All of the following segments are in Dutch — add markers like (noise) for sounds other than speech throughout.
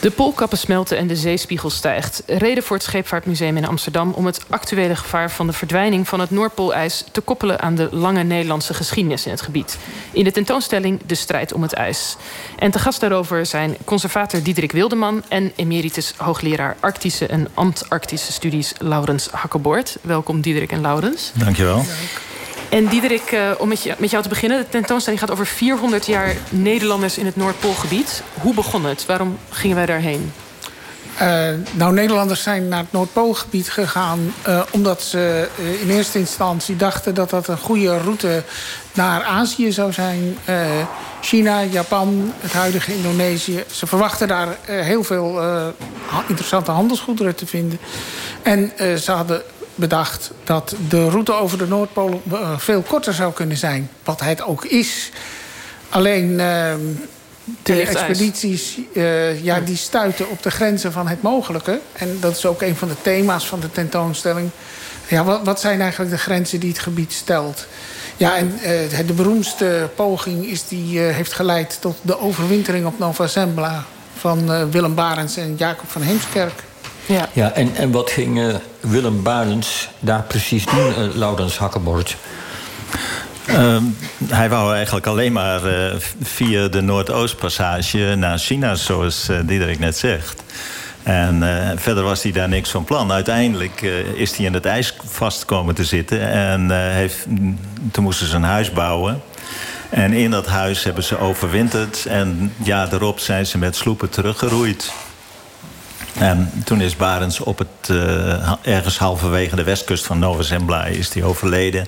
De poolkappen smelten en de zeespiegel stijgt. Reden voor het Scheepvaartmuseum in Amsterdam om het actuele gevaar van de verdwijning van het Noordpoolijs te koppelen aan de lange Nederlandse geschiedenis in het gebied. In de tentoonstelling De strijd om het ijs. En te gast daarover zijn conservator Diederik Wildeman en emeritus hoogleraar Arctische en Antarctische studies Laurens Hakkeboort. Welkom Diederik en Laurens. Dankjewel. Dank. En Diederik, uh, om met, jou te beginnen. De tentoonstelling gaat over 400 jaar Nederlanders in het Noordpoolgebied. Hoe begon het? Waarom gingen wij daarheen? Uh, nou, Nederlanders zijn naar het Noordpoolgebied gegaan... Uh, omdat ze in eerste instantie dachten dat dat een goede route naar Azië zou zijn. China, Japan, het huidige Indonesië. Ze verwachten daar heel veel interessante handelsgoederen te vinden. En ze hadden bedacht dat de route over de Noordpool eh, veel korter zou kunnen zijn. Wat het ook is. Alleen ehm, de expedities uh, ja, die stuiten op de grenzen van het mogelijke. En dat is ook een van de thema's van de tentoonstelling. Ja, wat, wat zijn eigenlijk de grenzen die het gebied stelt? Ja, en uh, de beroemdste poging is die, uh, heeft geleid tot de overwintering op Nova Zembla... van Willem Barens en Jacob van Heemskerk. Ja, ja en, en wat ging uh, Willem Barens daar precies doen, uh, Laurens Hakkenbord? Um, hij wou eigenlijk alleen maar uh, via de Noordoostpassage naar China, zoals uh, Diederik net zegt. En uh, verder was hij daar niks van plan. Uiteindelijk is hij in het ijs vast komen te zitten. En heeft, toen moesten ze een huis bouwen. En in dat huis hebben ze overwinterd. En ja, daarop zijn ze met sloepen teruggeroeid. En toen is Barens op het, uh, ergens halverwege de westkust van Nova Zembla is die overleden.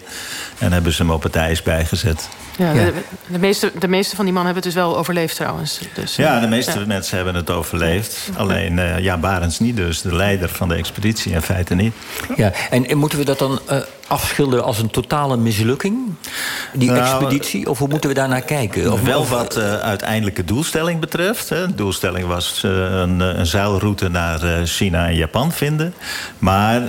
En hebben ze hem op het ijs bijgezet. Ja, De, de, meeste, de meeste van die mannen hebben het dus wel overleefd trouwens. Dus, ja, de meeste ja. mensen hebben het overleefd. Alleen, uh, ja, Barens niet dus. De leider van de expeditie in feite niet. Ja, en, en moeten we dat dan uh, afschilderen als een totale mislukking? Die nou, expeditie? Of hoe moeten we daar naar kijken? Of wel wat uh, uiteindelijke doelstelling betreft. Hè. De doelstelling was een, een zeilroute naar China en Japan vinden. Maar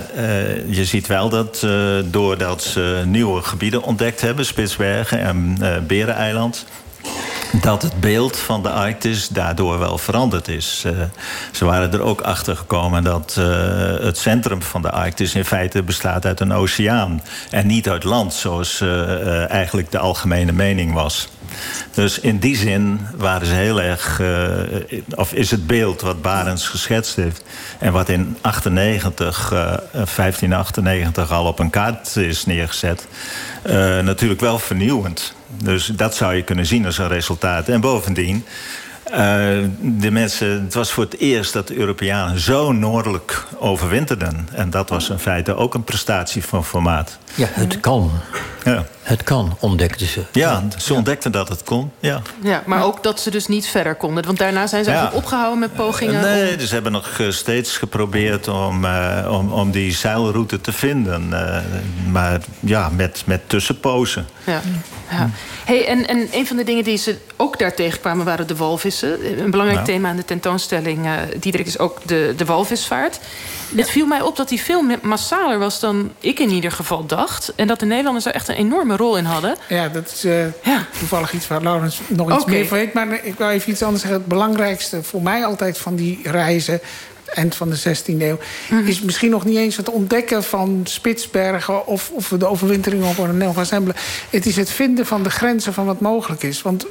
je ziet wel dat doordat ze nieuwe gebieden ontdekt hebben... Spitsbergen en Bereneiland dat het beeld van de Arktis daardoor wel veranderd is. Uh, ze waren er ook achter gekomen dat uh, het centrum van de Arktis in feite bestaat uit een oceaan en niet uit land, zoals uh, eigenlijk de algemene mening was. Dus in die zin waren ze heel erg, of is het beeld wat Barens geschetst heeft en wat in 98, 1598 al op een kaart is neergezet, natuurlijk wel vernieuwend. Dus dat zou je kunnen zien als een resultaat. En bovendien, uh, de mensen, het was voor het eerst dat de Europeanen zo noordelijk overwinterden. En dat was in feite ook een prestatie van formaat. Ja, het kan. Ja. Het kan, ontdekten ze. Ja, ze ontdekten dat het kon. Ja. ja, maar ook dat ze dus niet verder konden. Want daarna zijn ze ja. eigenlijk opgehouden met pogingen. Nee, om... dus ze hebben nog steeds geprobeerd om, uh, om, om die zeilroute te vinden. Uh, maar ja, met, met tussenpozen. Ja. ja. Hey, en, en een van de dingen die ze ook daar tegenkwamen waren de walvissen. Een belangrijk ja. thema aan de tentoonstelling, uh, Diederik, is ook de, de walvisvaart. Het viel mij op dat die veel massaler was dan ik in ieder geval dacht. En dat de Nederlanders daar echt een enorme rol in hadden. Ja, dat is uh, ja. toevallig iets waar Laurens nog iets okay. meer van weet. Maar ik wil even iets anders zeggen. Het belangrijkste voor mij altijd van die reizen eind van de 16e eeuw... Mm -hmm. is misschien nog niet eens het ontdekken van Spitsbergen... of, of de overwintering op een Nova Zembla. Het is het vinden van de grenzen van wat mogelijk is. Want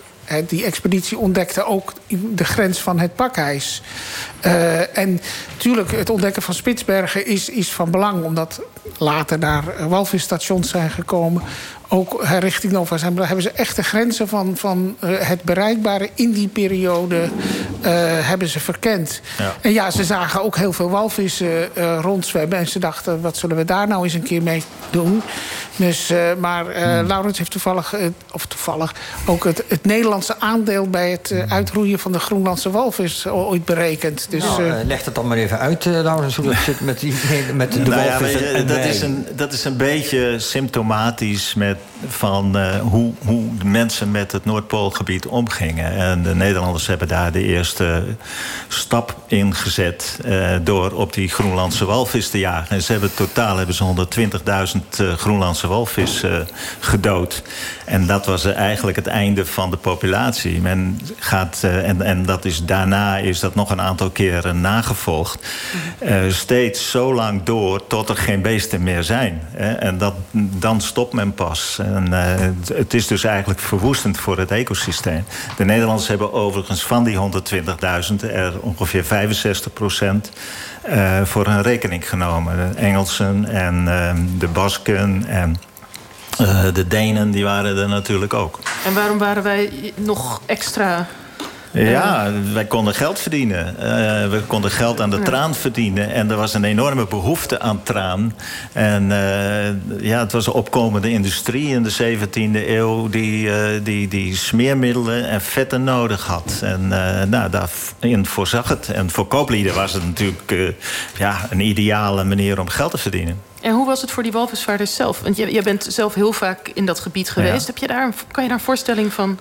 die expeditie ontdekte ook de grens van het pakijs. Uh, en natuurlijk, het ontdekken van Spitsbergen is, is van belang... omdat later daar walvisstations zijn gekomen ook richting Nova Zembla hebben ze echt de grenzen van, van uh, het bereikbare in die periode uh, hebben ze verkend. Ja. En ja, ze zagen ook heel veel walvissen uh, rondzwemmen. En ze dachten, wat zullen we daar nou eens een keer mee doen? Dus, maar hmm. Laurens heeft toevallig, of toevallig, ook het, het Nederlandse aandeel bij het uitroeien van de Groenlandse walvis ooit berekend. Dus, nou, leg het dan maar even uit, Laurens, hoe dat zit met, die, (laughs) met de nou walvis. Ja, dat, is een, dat is een beetje symptomatisch met van uh, hoe, hoe mensen met het Noordpoolgebied omgingen. En de Nederlanders hebben daar de eerste stap ingezet door op die Groenlandse walvis te jagen. En ze hebben totaal hebben ze 120.000 Groenlandse walvis gedood. En dat was eigenlijk het einde van de populatie. Men gaat, en, en dat is, daarna is dat nog een aantal keren nagevolgd. steeds zo lang door tot er geen beesten meer zijn. En dat, dan stopt men pas. En, het is dus eigenlijk verwoestend voor het ecosysteem. De Nederlanders hebben overigens van die 120.000 er ongeveer 65 procent uh, voor hun rekening genomen. De Engelsen en uh, de Basken en uh, de Denen, die waren er natuurlijk ook. En waarom waren wij nog extra ja, wij konden geld verdienen. Uh, we konden geld aan de traan verdienen. En er was een enorme behoefte aan traan. En uh, ja, het was een opkomende industrie in de 17e eeuw... die, uh, die, die smeermiddelen en vetten nodig had. En nou, daarin voorzag het. En voor kooplieden was het natuurlijk ja, een ideale manier om geld te verdienen. En hoe was het voor die walvisvaarders zelf? Want jij, jij bent zelf heel vaak in dat gebied geweest. Ja. Heb je daar, kan je daar een voorstelling van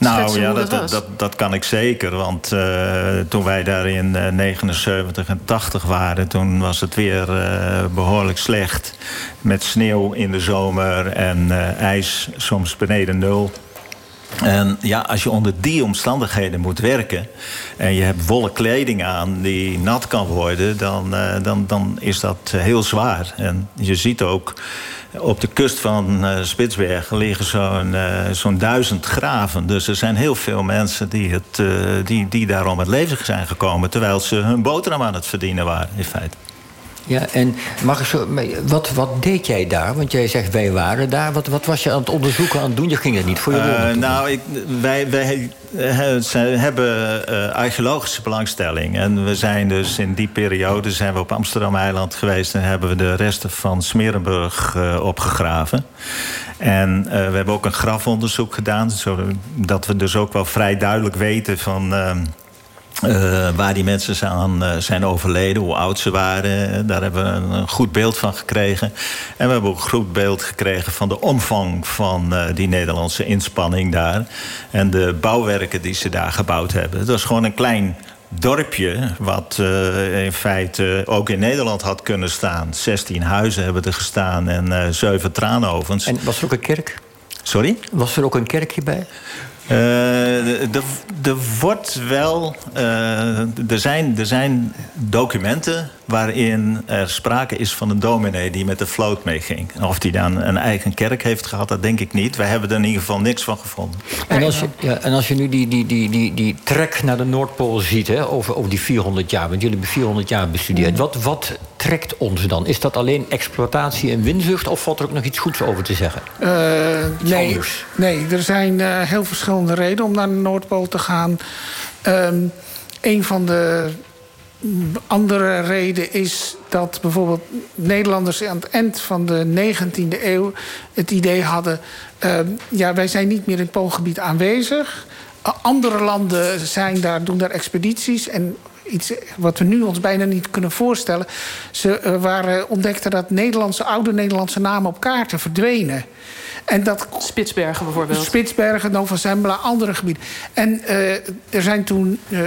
nou ja, dat, dat, dat, kan ik zeker. Want uh, toen wij daar in uh, 79 en 80 waren... toen was het weer uh, behoorlijk slecht. Met sneeuw in de zomer en ijs soms beneden nul. En ja, als je onder die omstandigheden moet werken... en je hebt wollen kleding aan die nat kan worden... dan, dan, dan is dat heel zwaar. En je ziet ook op de kust van uh, Spitsbergen liggen zo'n uh, zo'n duizend graven. Dus er zijn heel veel mensen die, het, die, die daarom het leven zijn gekomen... terwijl ze hun boterham aan het verdienen waren, in feite. Ja, en mag ik zo, wat, wat deed jij daar? Want jij zegt wij waren daar. Wat, wat was je aan het onderzoeken aan het doen? Je ging er niet voor je uh, Nou, ik, wij, wij hebben uh, archeologische belangstelling. En we zijn dus in die periode zijn we op Amsterdam-eiland geweest... en hebben we de resten van Smerenburg uh, opgegraven. En we hebben ook een grafonderzoek gedaan... zodat we dus ook wel vrij duidelijk weten van... Uh, waar die mensen aan uh, zijn overleden, hoe oud ze waren. Daar hebben we een, een, goed beeld van gekregen. En we hebben ook een goed beeld gekregen van de omvang van uh, die Nederlandse inspanning daar. En de bouwwerken die ze daar gebouwd hebben. Het was gewoon een klein dorpje, wat in feite ook in Nederland had kunnen staan. 16 huizen hebben er gestaan en zeven traanovens. En was er ook een kerk? Sorry? Was er ook een kerkje bij? Uh, er wordt wel. Uh, er, zijn, er zijn documenten waarin er sprake is van een dominee die met de vloot meeging. Of die dan een eigen kerk heeft gehad, dat denk ik niet. Wij hebben er in ieder geval niks van gevonden. En als je, ja, en als je nu die, die, die, die, die trek naar de Noordpool ziet, hè, over, over die 400 jaar, want jullie hebben 400 jaar bestudeerd. Wat, wat trekt ons dan? Is dat alleen exploitatie en winzucht, of valt er ook nog iets goeds over te zeggen? Uh, nee, nee, er zijn uh, heel verschillende redenen om naar de Noordpool te gaan. Um, een van de andere reden is dat bijvoorbeeld Nederlanders aan het eind van de 19e eeuw het idee hadden: uh, ja, wij zijn niet meer in het Poolgebied aanwezig. Andere landen zijn daar, doen daar expedities. En iets wat we nu ons bijna niet kunnen voorstellen. Ze uh, waren, ontdekten dat Nederlandse, oude Nederlandse namen op kaarten verdwenen. En dat, Spitsbergen bijvoorbeeld. Spitsbergen, Nova Zembla, andere gebieden. En uh, er zijn toen uh,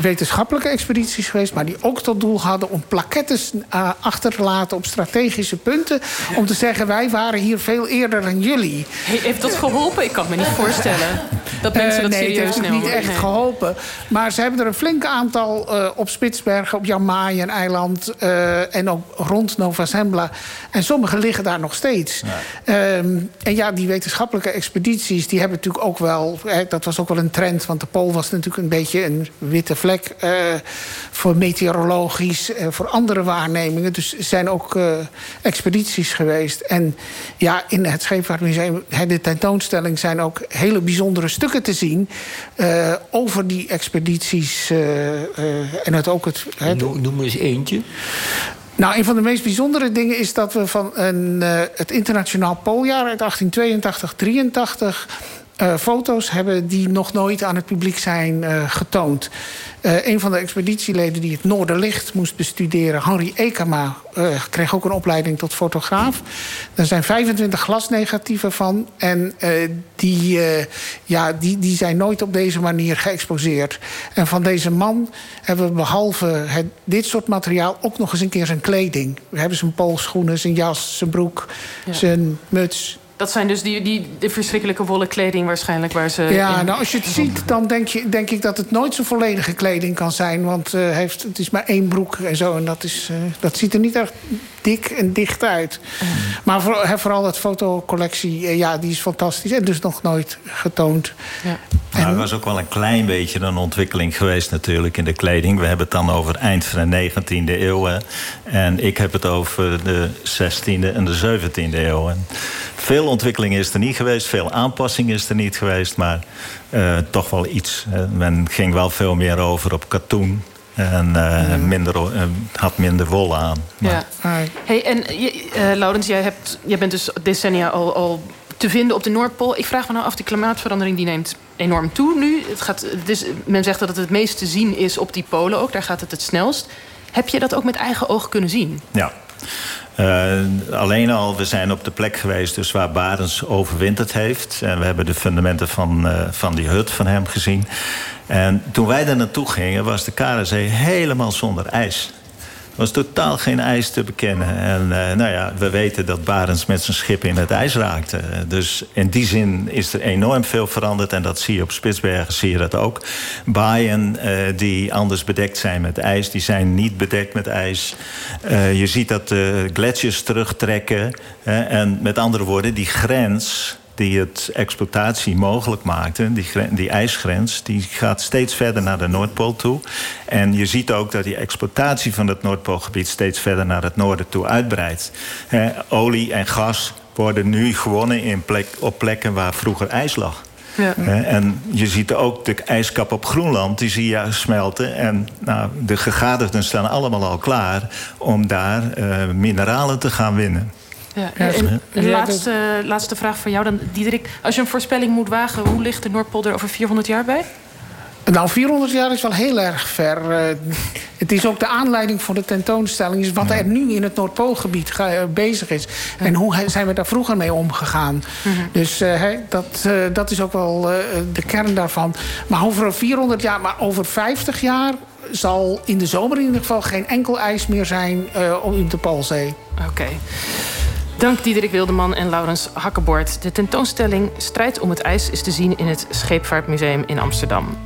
wetenschappelijke expedities geweest... maar die ook tot doel hadden om plakettes uh, achter te laten... op strategische punten. Om te zeggen, wij waren hier veel eerder dan jullie. Heeft dat geholpen? Ik kan me niet voorstellen dat mensen dat nee, serieus nemen. Nee, het heeft niet echt geholpen. Maar ze hebben er een flink aantal op Spitsbergen, op Jan Mayen-eiland... en ook rond Nova Zembla. En sommige liggen daar nog steeds. Ja. Um, en ja, die wetenschappelijke expedities, die hebben natuurlijk ook wel... Hè, dat was ook wel een trend, want de Pool was natuurlijk een beetje een witte vlek... Uh, voor meteorologisch, uh, voor andere waarnemingen. Dus er zijn ook uh, expedities geweest. En ja, in het Scheepvaartmuseum, de tentoonstelling... zijn ook hele bijzondere stukken te zien over die expedities. en het ook het... het Noem eens eentje. Nou, een van de meest bijzondere dingen is dat we van een, uh, het internationaal pooljaar uit 1882, 83 uh, foto's hebben die nog nooit aan het publiek zijn uh, getoond. Uh, een van de expeditieleden die het Noorderlicht moest bestuderen, Henri Ekama, kreeg ook een opleiding tot fotograaf. Er zijn 25 glasnegatieven van en die, ja, die, die zijn nooit op deze manier geëxposeerd. En van deze man hebben we behalve het, dit soort materiaal ook nog eens een keer zijn kleding. We hebben zijn polsschoenen, zijn jas, zijn broek, ja. zijn muts. Dat zijn dus die, die, die verschrikkelijke wollen kleding waarschijnlijk waar ze... Ja, nou als je het ziet, dan denk, je, denk ik dat het nooit zo volledige kleding kan zijn. Want uh, heeft, het is maar één broek en zo. En dat, is, uh, dat ziet er niet echt dik en dicht uit. Mm. Maar voor, vooral dat fotocollectie, uh, ja, die is fantastisch. En dus nog nooit getoond. Ja. Nou, er was ook wel een klein beetje een ontwikkeling geweest natuurlijk in de kleding. We hebben het dan over eind van de 19e eeuw. En ik heb het over de 16e en de 17e eeuw. En veel ontwikkeling is er niet geweest, veel aanpassing is er niet geweest, maar uh, toch wel iets. men ging wel veel meer over op katoen. En uh, minder, uh, had minder wol aan. Ja. Hey, en Laurens, jij, hebt, jij bent dus decennia al, al te vinden op de Noordpool. Ik vraag me nou af, die klimaatverandering die neemt enorm toe nu. Het gaat, het is, men zegt dat het het meest te zien is op die polen ook. Daar gaat het het snelst. Heb je dat ook met eigen ogen kunnen zien? Ja. Uh, alleen al, we zijn op de plek geweest dus waar Barens overwinterd heeft. En we hebben de fundamenten van, uh, van die hut van hem gezien. En toen wij daar naartoe gingen, was de Karenzee helemaal zonder ijs was totaal geen ijs te bekennen. En uh, nou ja, we weten dat Barends met zijn schip in het ijs raakte. Dus in die zin is er enorm veel veranderd. En dat zie je op Spitsbergen, zie je dat ook. Baaien uh, die anders bedekt zijn met ijs, die zijn niet bedekt met ijs. Uh, je ziet dat de gletsjers terugtrekken. en met andere woorden, die grens die het exploitatie mogelijk maakte, die, die ijsgrens, die gaat steeds verder naar de Noordpool toe. En je ziet ook dat die exploitatie van het Noordpoolgebied steeds verder naar het noorden toe uitbreidt. olie en gas worden nu gewonnen in plek, op plekken waar vroeger ijs lag. Ja. En je ziet ook de ijskap op Groenland, die zie je smelten. En nou, de gegadigden staan allemaal al klaar om daar uh, mineralen te gaan winnen. Ja. En laatste, laatste vraag voor jou dan, Diederik. Als je een voorspelling moet wagen, hoe ligt de Noordpool er over 400 jaar bij? Nou, 400 jaar is wel heel erg ver. Uh, het is ook de aanleiding voor de tentoonstelling. Is wat er nu in het Noordpoolgebied uh, bezig is. En hoe zijn we daar vroeger mee omgegaan. Mhm. Dus uh, dat, dat is ook wel de kern daarvan. Maar over 400 jaar, maar over 50 jaar... zal in de zomer in ieder geval geen enkel ijs meer zijn op de Poolzee. Oké. Dank Diederik Wildeman en Laurens Hakkebord. De tentoonstelling Strijd om het ijs is te zien in het Scheepvaartmuseum in Amsterdam.